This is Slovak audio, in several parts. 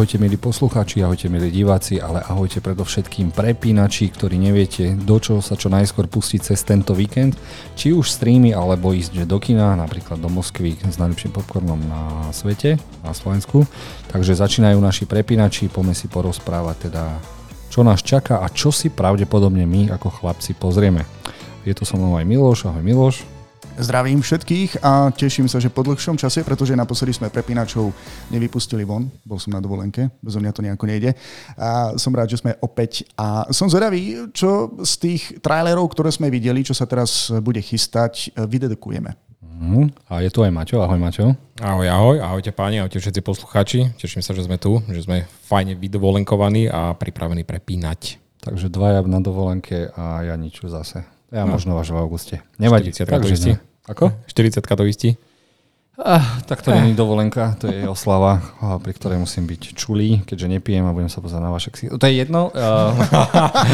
ahojte milí poslucháči, ahojte milí diváci, ale ahojte predovšetkým prepínači, ktorí neviete, do čoho sa čo najskôr pustiť cez tento víkend, či už streamy, alebo ísť do kina, napríklad do Moskvy s najlepším popcornom na svete, na Slovensku. Takže začínajú naši prepínači, poďme si porozprávať teda, čo nás čaká a čo si pravdepodobne my ako chlapci pozrieme. Je to so mnou aj Miloš, ahoj Miloš. Zdravím všetkých a teším sa, že po dlhšom čase, pretože naposledy sme prepínačov nevypustili von, bol som na dovolenke, bez mňa to nejako nejde. A som rád, že sme opäť a som zvedavý, čo z tých trailerov, ktoré sme videli, čo sa teraz bude chystať, vydedukujeme. Uh, a je tu aj Maťo, ahoj Maťo. Ahoj, ahoj, ahojte páni, ahojte všetci poslucháči. Teším sa, že sme tu, že sme fajne vydovolenkovaní a pripravení prepínať. Takže dvaja na dovolenke a ja nič zase. Ja no. možno až v auguste. Nevadí. 40 to istí. Ako? 40 to istí. Ah, tak to eh. není dovolenka, to je oslava, pri ktorej musím byť čulý, keďže nepijem a budem sa pozerať na vaše ksy. To je jedno? Uh...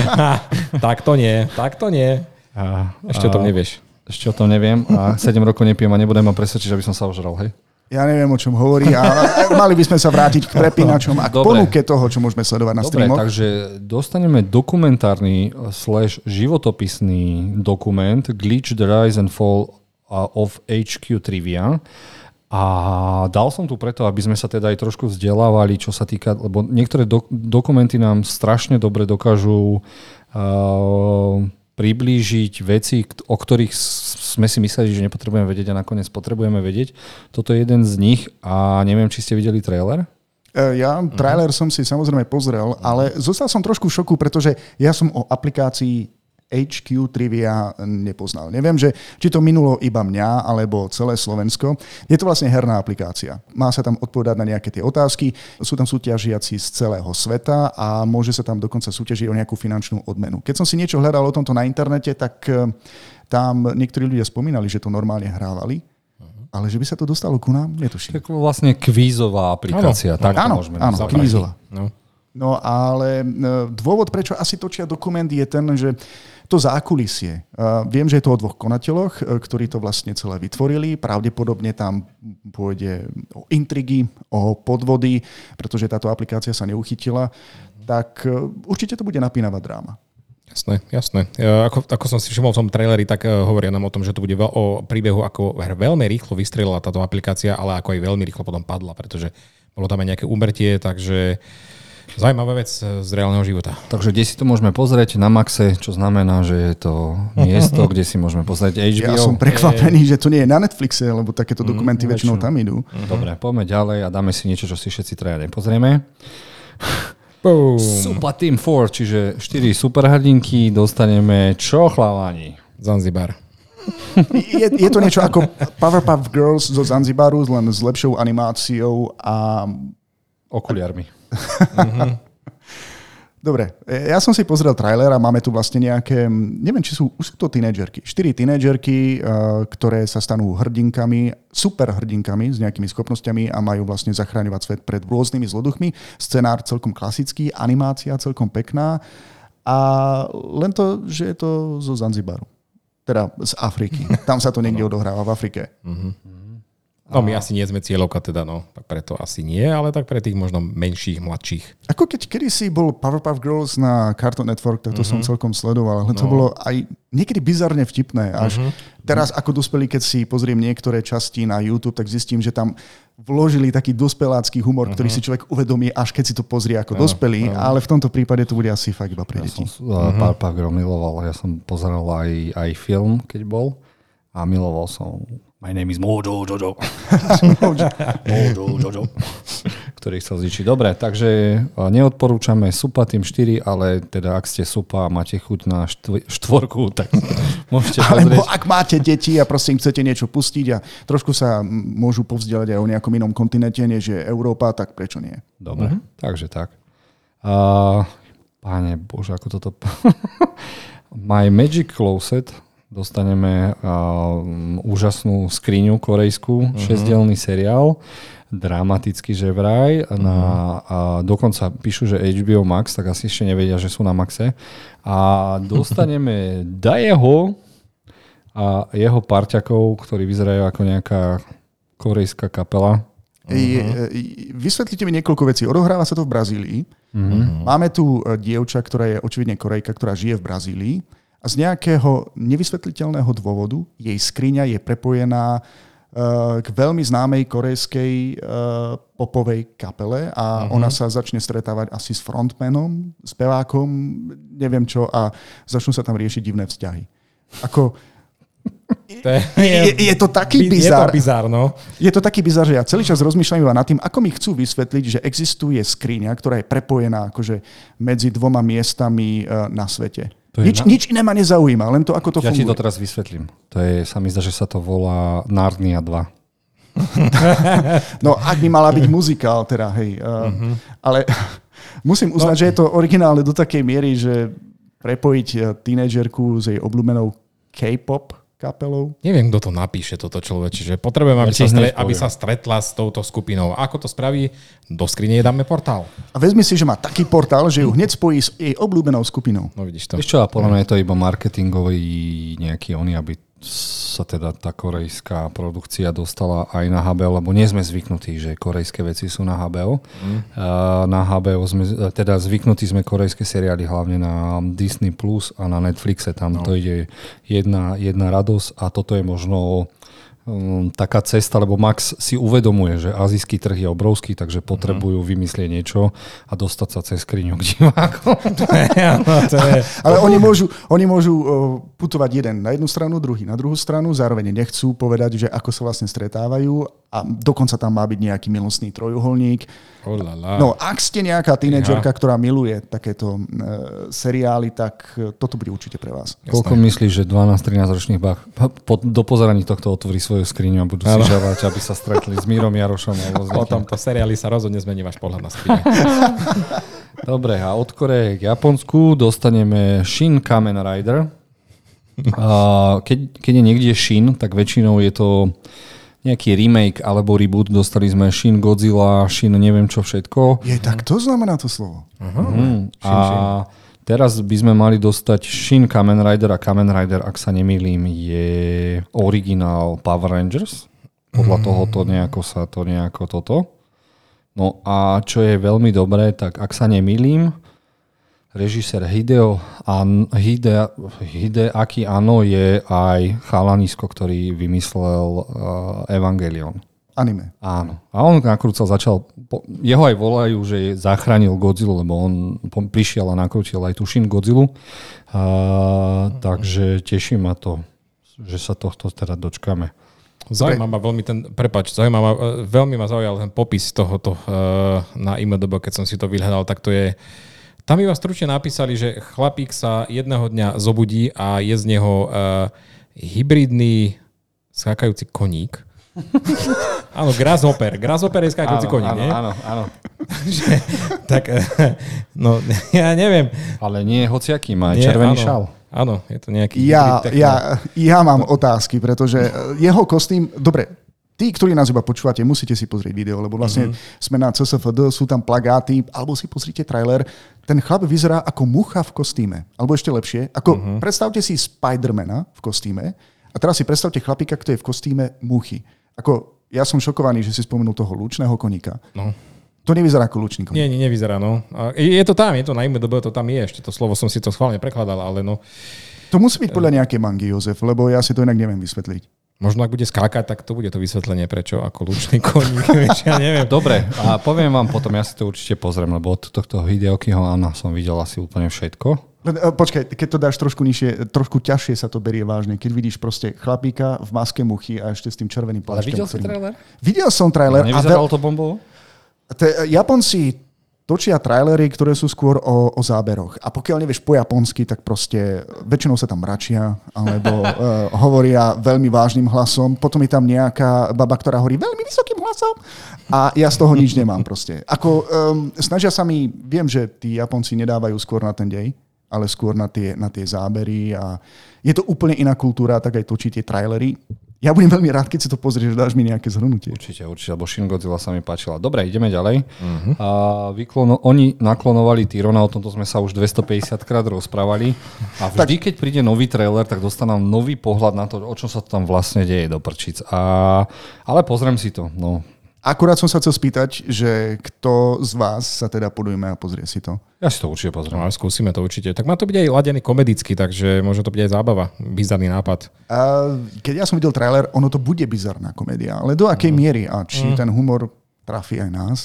tak to nie, tak to nie. Uh, ešte o tom nevieš. Ešte o tom neviem a 7 rokov nepijem a nebudem ma presvedčiť, aby som sa ožral, hej? Ja neviem, o čom hovorí a mali by sme sa vrátiť k prepínačom a k Dobre. ponuke toho, čo môžeme sledovať na Dobre, streamoch. takže dostaneme dokumentárny slash životopisný dokument Glitch the Rise and Fall of HQ Trivia. A dal som tu preto, aby sme sa teda aj trošku vzdelávali, čo sa týka, lebo niektoré do, dokumenty nám strašne dobre dokážu uh, priblížiť veci, o ktorých sme si mysleli, že nepotrebujeme vedieť a nakoniec potrebujeme vedieť. Toto je jeden z nich a neviem, či ste videli trailer. E, ja trailer uh-huh. som si samozrejme pozrel, ale zostal som trošku v šoku, pretože ja som o aplikácii HQ Trivia nepoznal. Neviem, že, či to minulo iba mňa, alebo celé Slovensko. Je to vlastne herná aplikácia. Má sa tam odpovedať na nejaké tie otázky, sú tam súťažiaci z celého sveta a môže sa tam dokonca súťažiť o nejakú finančnú odmenu. Keď som si niečo hľadal o tomto na internete, tak eh, tam niektorí ľudia spomínali, že to normálne hrávali, ale že by sa to dostalo ku nám, netuším. Tak vlastne kvízová aplikácia. Áno, tak áno, môžeme áno kvízová. No. no ale eh, dôvod, prečo asi točia dokument je ten, že to zákulisie. Viem, že je to o dvoch konateľoch, e, ktorí to vlastne celé vytvorili. Pravdepodobne tam pôjde o intrigy, o podvody, pretože táto aplikácia sa neuchytila. Tak e, určite to bude napínavá dráma. Jasné, jasné. Ako, ako som si všimol v tom traileri, tak e, hovoria nám o tom, že to bude o príbehu, ako veľmi rýchlo vystrelila táto aplikácia, ale ako aj veľmi rýchlo potom padla, pretože bolo tam aj nejaké úmrtie, takže Zajímavá vec z reálneho života. Takže kde si to môžeme pozrieť? Na Maxe, čo znamená, že je to miesto, kde si môžeme pozrieť HBO. Ja som prekvapený, že to nie je na Netflixe, lebo takéto mm, dokumenty mm, väčšinou tam idú. Mm-hmm. Dobre, poďme ďalej a dáme si niečo, čo si všetci traja nepozrieme. Boom. Super Team 4, čiže 4 superhrdinky, dostaneme čo chlávani? Zanzibar. je, je to niečo ako Powerpuff Girls zo Zanzibaru, len s lepšou animáciou a... Okuliarmi. Dobre, ja som si pozrel trailer a máme tu vlastne nejaké, neviem, či sú, už sú to tínedžerky. Štyri tínedžerky, eh, ktoré sa stanú hrdinkami, super hrdinkami s nejakými schopnosťami a majú vlastne zachráňovať svet pred rôznymi zloduchmi. Scenár celkom klasický, animácia celkom pekná a len to, že je to zo Zanzibaru. Teda z Afriky. Tam sa to niekde odohráva v Afrike. Uh-huh. No my asi nie sme cieľovka teda, no. Tak preto asi nie, ale tak pre tých možno menších, mladších. Ako keď kedysi bol Powerpuff Girls na Cartoon Network, tak to mm-hmm. som mhm. celkom sledoval, ale no. to bolo aj niekedy bizarne vtipné. Až mm-hmm. teraz ako dospelý, keď si pozriem niektoré časti na YouTube, tak zistím, že tam vložili taký dospelácky humor, uh-huh. ktorý si človek uvedomí, až keď si to pozrie ako uh, dospelý, uh. ale v tomto prípade to bude asi fakt iba pre ja deti. Som uh, uh-huh. Pár miloval, ja som pozeral aj, aj film, keď bol a miloval som My name is Mojo Jojo. Mojo Jojo. Ktorý chcel zničiť. Dobre, takže neodporúčame Supa tým 4, ale teda ak ste Supa a máte chuť na štvorku, tak môžete Alebo pozrieť. ak máte deti a prosím chcete niečo pustiť a trošku sa môžu povzdielať aj o nejakom inom kontinente, než je Európa, tak prečo nie? Dobre, uh-huh. takže tak. Uh, páne Bože, ako toto... My Magic Closet dostaneme uh, úžasnú skriňu korejskú, uh-huh. šesťdielný seriál, dramatický že vraj. Uh-huh. Na, a dokonca píšu, že HBO Max, tak asi ešte nevedia, že sú na Maxe. A dostaneme Dajeho a jeho parťakov, ktorí vyzerajú ako nejaká korejská kapela. Uh-huh. Vysvetlite mi niekoľko vecí. Odohráva sa to v Brazílii. Uh-huh. Máme tu e, dievča, ktorá je očividne Korejka, ktorá žije v Brazílii a z nejakého nevysvetliteľného dôvodu jej skriňa je prepojená uh, k veľmi známej korejskej uh, popovej kapele a uh-huh. ona sa začne stretávať asi s frontmanom, spevákom, neviem čo a začnú sa tam riešiť divné vzťahy. Ako, to je, je, je to taký bizar. Je to bizar, no. Je to taký bizar, že ja celý čas rozmýšľam iba nad tým, ako mi chcú vysvetliť, že existuje skriňa, ktorá je prepojená akože medzi dvoma miestami uh, na svete. To nič, na... nič iné ma nezaujíma, len to, ako to ja funguje. Ja ti to teraz vysvetlím. To je, sa mi zdá, že sa to volá Narnia 2. no, ak by mala byť muzikál, teda, hej. Uh, uh-huh. Ale musím uznať, no. že je to originálne do takej miery, že prepojiť eh, tínedžerku s jej obľúbenou K-pop kapelou. Neviem, kto to napíše, toto človek. Čiže potrebujem, aby, ja sa, stre- aby sa stretla s touto skupinou. Ako to spraví? Do skrine dáme portál. A vezmi si, že má taký portál, že ju hneď spojí s jej obľúbenou skupinou. No vidíš to. Čo, a podľa mňa je to iba marketingový nejaký oni, aby sa teda tá korejská produkcia dostala aj na HBO, lebo nie sme zvyknutí, že korejské veci sú na HBO. Mm. Na HBO sme, teda zvyknutí sme korejské seriály hlavne na Disney Plus a na Netflixe, tam no. to ide jedna, jedna radosť a toto je možno taká cesta, lebo Max si uvedomuje, že azijský trh je obrovský, takže potrebujú mm. vymyslieť niečo a dostať sa cez skriňu k divákom. Ale oni môžu, oni môžu uh, putovať jeden na jednu stranu, druhý na druhú stranu, zároveň nechcú povedať, že ako sa vlastne stretávajú a dokonca tam má byť nejaký milostný trojuholník. Oh, no, ak ste nejaká tínedžerka, ja. ktorá miluje takéto uh, seriály, tak uh, toto bude určite pre vás. Jasné. Koľko myslíš, že 12-13 ročných bach po, do pozeraní tohto otvorí svoju skriňu a budú si žavať, aby sa stretli s Mírom Jarošom. Alebo o tomto seriáli sa rozhodne zmení váš pohľad na skriňu. Dobre, a od Koreje k Japonsku dostaneme Shin Kamen Rider. A keď, keď je niekde Shin, tak väčšinou je to nejaký remake alebo reboot. Dostali sme Shin Godzilla, Shin neviem čo všetko. Je, tak to znamená to slovo. Uh-huh. Uh-huh. A teraz by sme mali dostať Shin Kamen Rider a Kamen Rider, ak sa nemýlim, je originál Power Rangers. Podľa toho to nejako sa to nejako toto. No a čo je veľmi dobré, tak ak sa nemýlim, režisér Hideo, An, Hide, Hideaki Ano je aj chalanisko, ktorý vymyslel uh, Evangelion. Anime. Áno. A on nakrúcal, začal, jeho aj volajú, že zachránil Godzilla, lebo on prišiel a nakrútil aj tuším Godzilla. Uh, takže teší ma to, že sa tohto teda dočkáme. Zaujíma ma veľmi ten, prepač, zaujíma ma, veľmi ma zaujal ten popis tohoto uh, na IMDB, keď som si to vyhľadal, tak to je uh, tam iba stručne napísali, že chlapík sa jedného dňa zobudí a je z neho uh, hybridný skákajúci koník. áno, grasshopper. Grasshopper je skákajúci koník, áno, nie? Áno, áno. tak, no, ja neviem. Ale nie hociaký, má nie, červený áno. šal. Áno, je to nejaký... Ja, ja, ja mám otázky, pretože jeho kostým... Dobre, Tí, ktorí nás iba počúvate, musíte si pozrieť video, lebo vlastne mm-hmm. sme na CSFD, sú tam plagáty, alebo si pozrite trailer. Ten chlap vyzerá ako mucha v kostýme. Alebo ešte lepšie, ako mm-hmm. predstavte si Spidermana v kostýme a teraz si predstavte chlapika, kto je v kostýme muchy. Ako, ja som šokovaný, že si spomenul toho lúčného koníka. No. To nevyzerá ako lúčný koník. Nie, nie, nevyzerá, no. A je to tam, je to na IMDb, to tam je, ešte to slovo som si to schválne prekladal, ale no. To musí byť podľa nejaké mangy, Jozef, lebo ja si to inak neviem vysvetliť. Možno ak bude skákať, tak to bude to vysvetlenie, prečo ako lučný koník, ja neviem. Dobre, a poviem vám potom, ja si to určite pozriem, lebo od tohto Hideokiho Anna som videl asi úplne všetko. E, počkaj, keď to dáš trošku nižšie, trošku ťažšie sa to berie vážne. Keď vidíš proste chlapíka v maske muchy a ešte s tým červeným plášťom. Ale videl si trailer? Videl som trailer. No, nevyzeralo to bombou? Japonci točia trailery, ktoré sú skôr o, o záberoch. A pokiaľ nevieš po japonsky, tak proste väčšinou sa tam mračia, alebo uh, hovoria veľmi vážnym hlasom. Potom je tam nejaká baba, ktorá hovorí veľmi vysokým hlasom a ja z toho nič nemám proste. Ako um, snažia sa mi, viem, že tí Japonci nedávajú skôr na ten dej, ale skôr na tie, na tie zábery a je to úplne iná kultúra, tak aj točí tie trailery ja budem veľmi rád, keď si to pozrieš, dáš mi nejaké zhrnutie. Určite, určite, lebo Shin Godzilla sa mi páčila. Dobre, ideme ďalej. Uh-huh. A vyklono, oni naklonovali Tyrona, o tomto sme sa už 250 krát rozprávali. A vždy, tak... keď príde nový trailer, tak dostanám nový pohľad na to, o čom sa tam vlastne deje do prčic. A, ale pozriem si to. No, Akurát som sa chcel spýtať, že kto z vás sa teda podujme a pozrie si to. Ja si to určite pozriem. No, ale skúsime to určite. Tak má to byť aj ladený komedicky, takže môže to byť aj zábava. Bizarný nápad. A keď ja som videl trailer, ono to bude bizarná komédia, ale do akej miery a či ten humor trafí aj nás,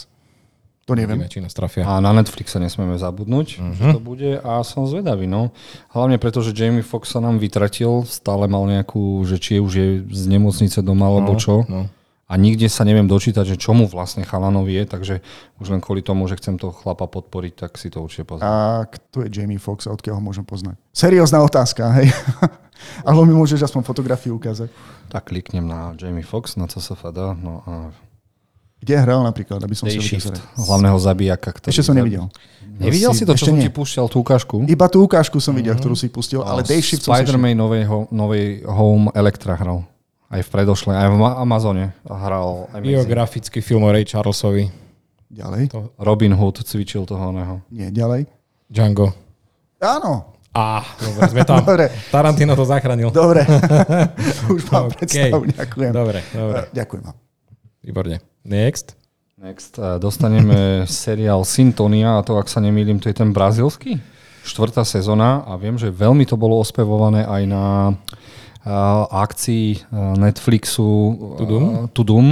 to neviem. Či nás trafia. A na Netflixe nesmieme zabudnúť, uh-huh. že to bude a som zvedavý. No. Hlavne preto, že Jamie Foxx sa nám vytratil, stále mal nejakú, že či je už je z nemocnice doma alebo čo. No. A nikde sa neviem dočítať, že čomu vlastne chalanovi je, takže už len kvôli tomu, že chcem toho chlapa podporiť, tak si to určite pozriem. A kto je Jamie Foxx a odkiaľ ho môžem poznať? Seriózna otázka, hej? Alebo mi môžeš aspoň fotografiu ukázať. Tak kliknem na Jamie Foxx, na CSFD, no a Kde hral napríklad, aby som Day si Shift, hlavného zabijaka. Ktorý Ešte som nevidel. Nevidel si to, Ešte čo som nie. ti púšťal tú ukážku? Iba tú ukážku som videl, ktorú si pustil, ale Day Shift som si. Spider-Man novej, novej Home Electra hral. Aj v predošlej, aj v Ma- Amazone hral. Amazing. Biografický film o Ray Charlesovi. Ďalej? Robin Hood cvičil toho oného. Nie, ďalej? Django. Áno, Á, dobre, sme tam. Dobre. Tarantino to zachránil. dobre. Už mám OK. predstavu, ďakujem. Dobre, dobre. Ďakujem vám. Výborne. Next. Next, eh, dostaneme seriál Syntonia a to, ak sa nemýlim, to je ten brazilský? Štvrtá sezóna a viem, že veľmi to bolo ospevované aj na eh, akcii eh, Netflixu eh, Tudum? Tudum.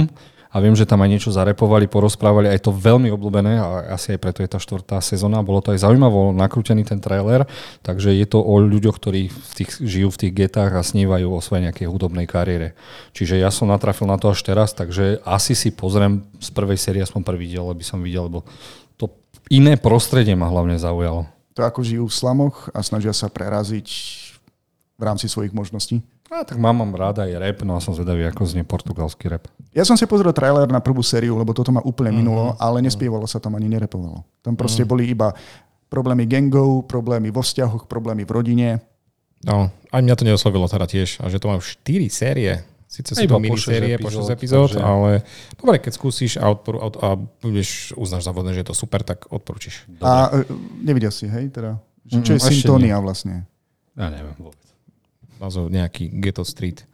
A viem, že tam aj niečo zarepovali, porozprávali, aj to veľmi obľúbené a asi aj preto je tá štvrtá sezóna. Bolo to aj zaujímavo nakrútený ten trailer, takže je to o ľuďoch, ktorí v tých, žijú v tých getách a snívajú o svojej nejakej hudobnej kariére. Čiže ja som natrafil na to až teraz, takže asi si pozriem z prvej série aspoň prvý diel, aby som videl, lebo to iné prostredie ma hlavne zaujalo. To ako žijú v slamoch a snažia sa preraziť v rámci svojich možností. A tak mám, mám rád aj rap, no a som zvedavý, ako znie portugalský rap. Ja som si pozrel trailer na prvú sériu, lebo toto ma úplne minulo, ale nespievalo sa tam ani nerepovalo. Tam proste boli iba problémy gangov, problémy vo vzťahoch, problémy v rodine. No, aj mňa to neoslovilo teda tiež. A že to má 4 série. Sice sú to po mini šesť série po epizód, 6 epizód, takže- ale dobre, keď skúsiš a, odporu, a, a budeš, uznáš za vhodné, že je to super, tak odporúčiš. A e, nevidel si, hej? Teda, že čo je Mm, ešte syntónia vlastne? Ja neviem vôbec. Názov nejaký Ghetto Street.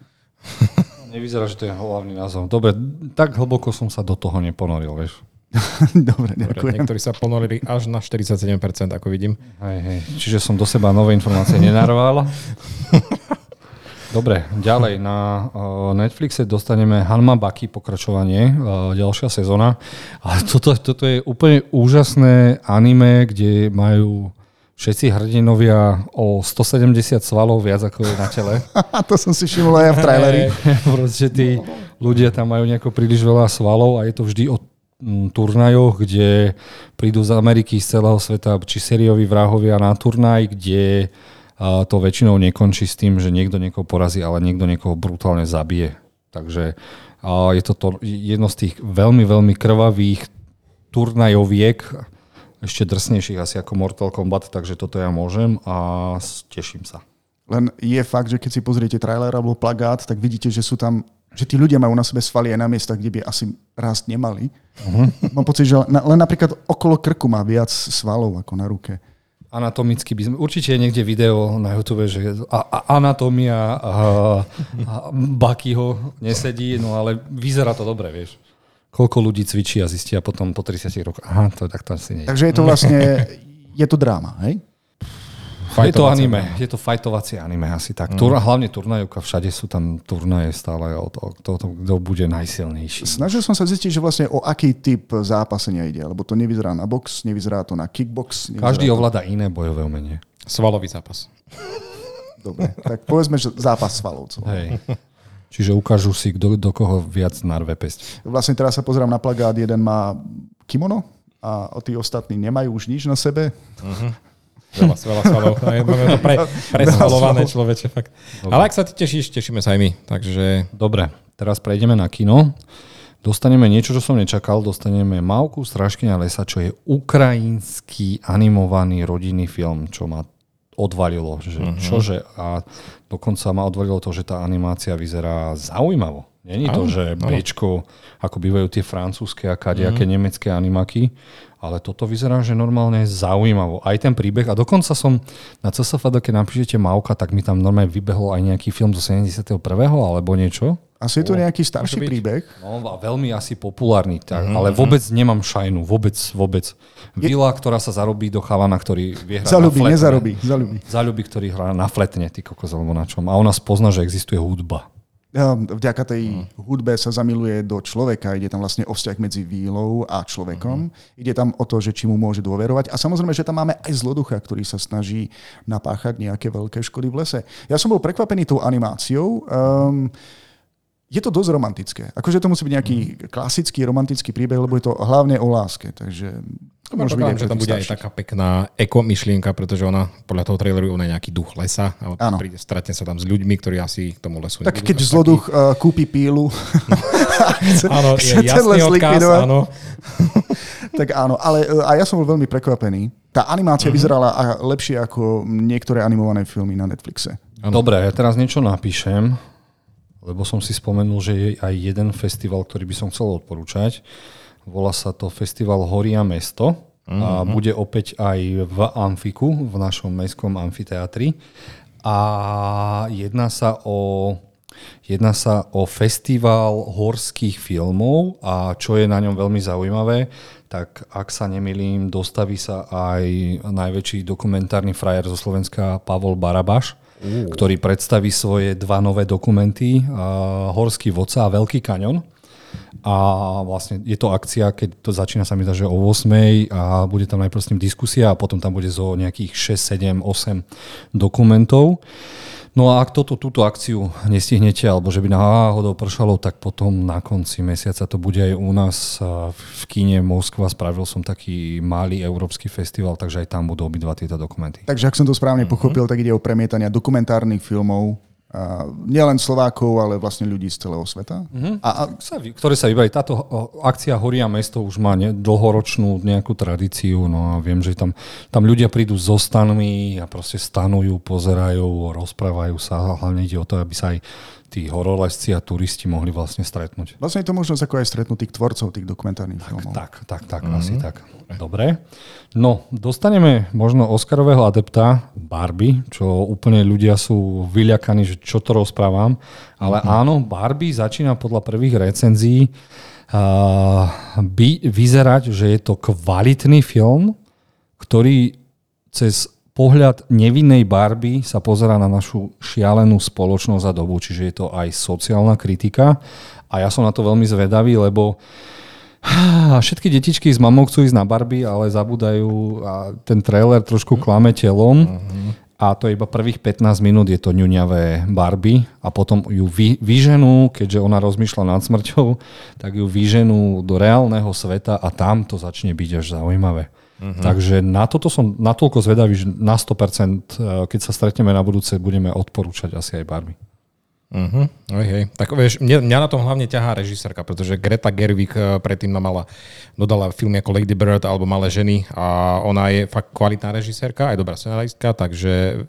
Nevyzerá, že to je hlavný názov. Dobre, tak hlboko som sa do toho neponoril, vieš. Dobre, Dobre, ďakujem. niektorí sa ponorili až na 47%, ako vidím. Hej, hej. Čiže som do seba nové informácie nenarval. Dobre, ďalej na uh, Netflixe dostaneme Hanma Baki pokračovanie, uh, ďalšia sezóna. Ale toto, toto je úplne úžasné anime, kde majú všetci hrdinovia o 170 svalov viac ako je na tele. To som si všimol aj v traileri. Proste tí ľudia tam majú nejako príliš veľa svalov a je to vždy o mm, turnajoch, kde prídu z Ameriky, z celého sveta, či sérioví vrahovia na turnaj, kde to väčšinou nekončí s tým, že niekto niekoho porazí, ale niekto niekoho brutálne zabije. Takže je to, to jedno z tých veľmi, veľmi krvavých turnajoviek, ešte drsnejších asi ako Mortal Kombat, takže toto ja môžem a teším sa. Len je fakt, že keď si pozriete trailer alebo plagát, tak vidíte, že sú tam že tí ľudia majú na sebe svaly aj na miestach, kde by asi rásť nemali. Uh-huh. Mám pocit, že len napríklad okolo krku má viac svalov ako na ruke. Anatomicky by sme... Určite je niekde video na YouTube, že a, a, anatómia a, a Bakyho nesedí, no ale vyzerá to dobre, vieš. Koľko ľudí cvičí a zistia potom po 30 rokoch, aha, to tak to asi nie. Takže je to vlastne, je to dráma, hej? Je to anime, je to fajtovacie anime asi tak. Tur, hlavne turnajovka, všade sú tam turnaje stále o to, to, to, kto bude najsilnejší. Snažil som sa zistiť, že vlastne o aký typ zápasenia ide, lebo to nevyzerá na box, nevyzerá to na kickbox. Každý to... ovláda iné bojové umenie. Svalový zápas. Dobre, tak povedzme, že zápas svalovcov. Hej. Čiže ukážu si, kto, do koho viac narve pesť. Vlastne teraz sa pozerám na plagát, jeden má kimono a tí ostatní nemajú už nič na sebe. Veľa, veľa svalov. Máme to pre, presvalované svalov. človeče. Fakt. Ale ak sa ty tešíš, tešíme sa aj my. Takže Dobre, teraz prejdeme na kino. Dostaneme niečo, čo som nečakal. Dostaneme Mavku Straškyňa lesa, čo je ukrajinský animovaný rodinný film, čo ma odvalilo. Že, uh-huh. Čože? A dokonca ma odvalilo to, že tá animácia vyzerá zaujímavo. Není to, že. Bčko, ako bývajú tie francúzske a kadejaké nemecké animaky, ale toto vyzerá, že normálne zaujímavo. Aj ten príbeh. A dokonca som na CSFD, keď napíšete Mauka, tak mi tam normálne vybehol aj nejaký film zo 71. alebo niečo. Asi je to nejaký starší byť. príbeh. No a veľmi asi populárny, tak, ale vôbec nemám šajnu, vôbec, vôbec. Vila, ktorá sa zarobí do chalana, ktorý vie hrať Zalúbi, na fletne. nezarobí, zalúbi. Zalúbi, ktorý hrá na fletne, ty kokos, alebo na čom. A ona spozna, že existuje hudba. Um, Vďaka tej hudbe sa zamiluje do človeka, ide tam vlastne o vzťah medzi vílou a človekom. Ide tam o to, že či mu môže dôverovať. A samozrejme, že tam máme aj zloducha, ktorý sa snaží napáchať nejaké veľké škody v lese. Ja som bol prekvapený tou animáciou. Um, je to dosť romantické. Akože to musí byť nejaký klasický romantický príbeh, lebo je to hlavne o láske. Takže to môže byť aj že tam bude aj starších. taká pekná eko myšlienka, pretože ona podľa toho traileru ona je nejaký duch lesa a on príde, stretne sa tam s ľuďmi, ktorí asi k tomu lesu Tak keď zloduch uh, kúpi pílu chce, Áno, je chce ten les odkaz, likvidovať, áno. tak áno. Ale uh, a ja som bol veľmi prekvapený. Tá animácia vyzerala a lepšie ako niektoré animované filmy na Netflixe. Dobre, ja teraz niečo napíšem, lebo som si spomenul, že je aj jeden festival, ktorý by som chcel odporúčať. Volá sa to Festival Horia mesto a bude opäť aj v Amfiku, v našom mestskom amfiteátri. A jedná sa o Jedná sa o festival horských filmov a čo je na ňom veľmi zaujímavé, tak ak sa nemilím, dostaví sa aj najväčší dokumentárny frajer zo Slovenska Pavol Barabaš, uh. ktorý predstaví svoje dva nové dokumenty, uh, Horský vodca a Veľký kaňon. A vlastne je to akcia, keď to začína sa mi zdá, že o 8 a bude tam najprv s ním diskusia a potom tam bude zo nejakých 6, 7, 8 dokumentov. No a ak toto, túto akciu nestihnete, alebo že by náhodou pršalo, tak potom na konci mesiaca to bude aj u nás v kine Moskva. Spravil som taký malý európsky festival, takže aj tam budú obidva tieto dokumenty. Takže ak som to správne pochopil, tak ide o premietania dokumentárnych filmov a nielen Slovákov, ale vlastne ľudí z celého sveta. A, a vy- ktoré sa vybrali. Táto akcia Horia mesto už má ne, dlhoročnú nejakú tradíciu, no a viem, že tam, tam ľudia prídu so stanmi a proste stanujú, pozerajú, rozprávajú sa. A Hlavne ide o to, aby sa aj tí horolezci a turisti mohli vlastne stretnúť. vlastne je to možnosť ako aj stretnúť tých tvorcov tých dokumentárnych filmov. Tak, tak, tak, mm-hmm. asi tak. Dobre. No, dostaneme možno Oscarového adepta Barbie, čo úplne ľudia sú vyľakaní, že čo to rozprávam. Ale mm-hmm. áno, Barbie začína podľa prvých recenzií uh, by, vyzerať, že je to kvalitný film, ktorý cez pohľad nevinnej Barbie sa pozera na našu šialenú spoločnosť a dobu, čiže je to aj sociálna kritika. A ja som na to veľmi zvedavý, lebo všetky detičky s mamou chcú ísť na Barbie, ale zabúdajú a ten trailer trošku klame telom. A to je iba prvých 15 minút, je to ňuňavé Barbie a potom ju vy, vyženú, keďže ona rozmýšľa nad smrťou, tak ju vyženú do reálneho sveta a tam to začne byť až zaujímavé. Uh-huh. Takže na toto som natoľko zvedavý, že na 100%, eh, keď sa stretneme na budúce, budeme odporúčať asi aj Barbie. Uh-huh. Oj, hej. Tak vieš, mňa, mňa na tom hlavne ťahá režisérka, pretože Greta Gerwig eh, predtým nám mala, dodala filmy ako Lady Bird alebo Malé ženy a ona je fakt kvalitná režisérka, aj dobrá scenaristka, takže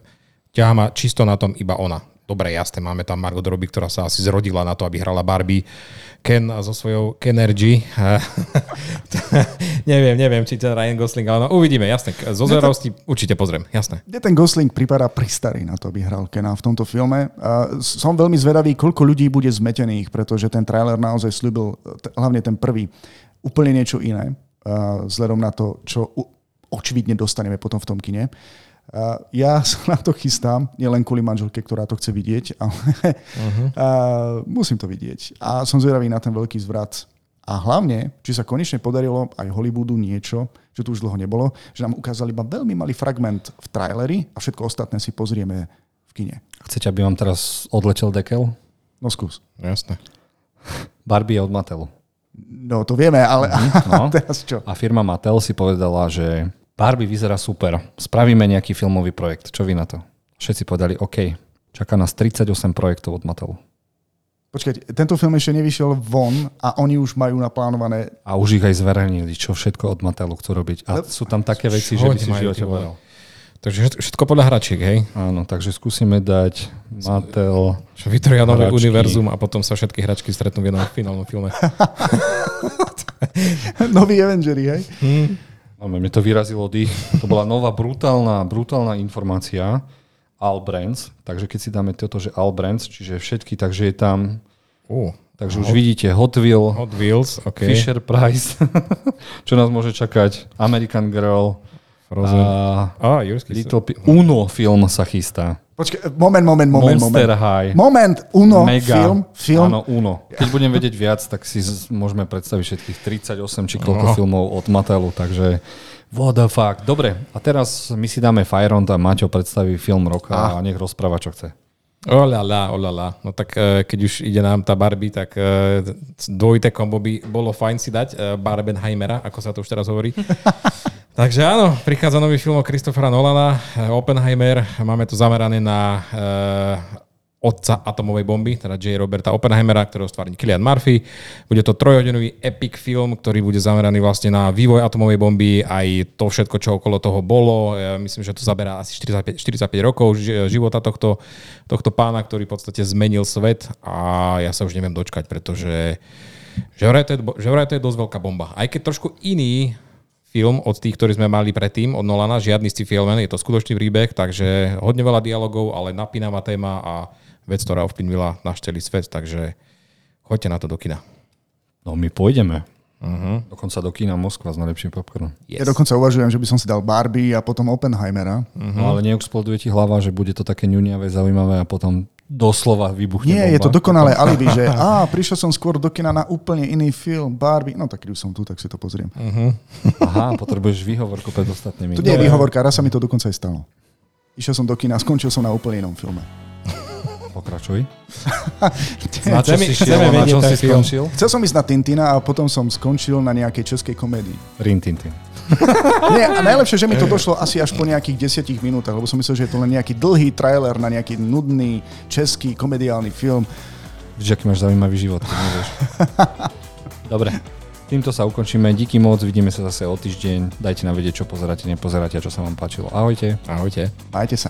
ťahá ma čisto na tom iba ona. Dobre, jasné, máme tam Margot Robbie, ktorá sa asi zrodila na to, aby hrala Barbie. Ken so svojou Kenergy. neviem, neviem, či ten Ryan Gosling, ale no, uvidíme, jasné. Zo zverosti určite pozriem, jasné. Mne ten Gosling pripadá pristarý na to, aby hral Kena v tomto filme. Som veľmi zvedavý, koľko ľudí bude zmetených, pretože ten trailer naozaj slúbil, hlavne ten prvý, úplne niečo iné, a vzhľadom na to, čo očividne dostaneme potom v tom kine. A ja sa na to chystám, nielen kvôli manželke, ktorá to chce vidieť, ale uh-huh. a musím to vidieť. A som zvedavý na ten veľký zvrat. A hlavne, či sa konečne podarilo aj Hollywoodu niečo, čo tu už dlho nebolo, že nám ukázali iba veľmi malý fragment v traileri a všetko ostatné si pozrieme v kine. Chcete, aby vám teraz odletel dekel? No skús. Jasné. Barbie je od Mattelu. No to vieme, ale no. teraz čo? A firma Mattel si povedala, že Barbie vyzerá super, spravíme nejaký filmový projekt. Čo vy na to? Všetci povedali, OK, čaká nás 38 projektov od Mattelu. Počkajte, tento film ešte nevyšiel von a oni už majú naplánované... A už ich aj zverejnili, čo všetko od Mattelu chcú robiť. A sú tam také veci, že by si v živote povedal. Takže všetko- podľa hračiek, hej? Áno, takže skúsime dať Mattel. Vytvoria nové univerzum a potom sa všetky hračky stretnú v jednom finálnom filme. Noví Avengeri, hej? Máme, mne to vyrazilo dých. To bola nová brutálna, brutálna informácia. All Brands. Takže keď si dáme toto, že All Brands, čiže všetky, takže je tam Uh, Takže už vidíte Hot Wheel, Hot Wheels, OK. Fisher Price, čo nás môže čakať, American Girl, Frozen. a Jurský Little P- Uno film sa chystá. Počkaj, moment, moment, moment, Monster moment. High. Moment, Uno, Mega. film, film. Áno, Uno. Keď budem vedieť viac, tak si z- môžeme predstaviť všetkých 38 či koľko No. filmov od Matelu, takže what the fuck. Dobre, a teraz my si dáme Firehunt a Maťo predstaví film roka a nech rozpráva, čo chce. Olala, olala. No tak eh, keď už ide nám tá Barbie, tak eh, dvojité kombo by bolo fajn si dať. eh, Barbenheimera, ako sa to už teraz hovorí. Takže áno, prichádza nový film od Christophera Nolana, eh, Oppenheimer. Máme to zamerané na eh, otca atomovej bomby, teda J. Roberta Oppenheimera, ktorého stvárni Killian Murphy. Bude to trojhodinový epic film, ktorý bude zameraný vlastne na vývoj atomovej bomby, aj to všetko, čo okolo toho bolo. Ja myslím, že to zaberá asi 45, 45 rokov ži- života tohto, tohto pána, ktorý v podstate zmenil svet a ja sa už neviem dočkať, pretože že vraj to je, že vraj to je dosť veľká bomba. Aj keď trošku iný film od tých, ktorí sme mali predtým, od Nolana, žiadny sci-fi element, je to skutočný príbeh, takže hodne veľa dialogov, ale napínavá téma a vec, ktorá ovplyvnila náš celý svet, takže choďte na to do kina. No my pôjdeme. Uh-huh. Dokonca do kína Moskva s najlepším popcornom. Ja dokonca uvažujem, že by som si dal Barbie a potom Oppenheimera. Uh-huh. No ale neexploduje ti hlava, že bude to také ňuniavé, zaujímavé a potom doslova vybuchne Nie, bomba. je to dokonalé alibi, že á, prišiel som skôr do kina na úplne iný film, Barbie. No tak keď už som tu, tak si to pozriem. Aha, potrebuješ výhovorku pred ostatnými. To nie je výhovorka, raz sa mi to dokonca aj stalo. Išiel som do kina a skončil som na úplne inom filme. Pokračuj. Na čo si šiel, na čo skončil? Chcel som ísť na Tintina a potom som skončil na nejakej českej komédii. Rin Tin Tin. Nie, a najlepšie, že mi to došlo asi až po nejakých desiatich minútach, lebo som myslel, že je to len nejaký dlhý trailer na nejaký nudný český komediálny film. Vidíš, aký máš zaujímavý život. Dobre, týmto sa ukončíme. Díky moc, vidíme sa zase o týždeň. Dajte nám vedieť, čo pozeráte, nepozeráte a čo sa vám páčilo. Ahojte. Ahojte. Majte sa.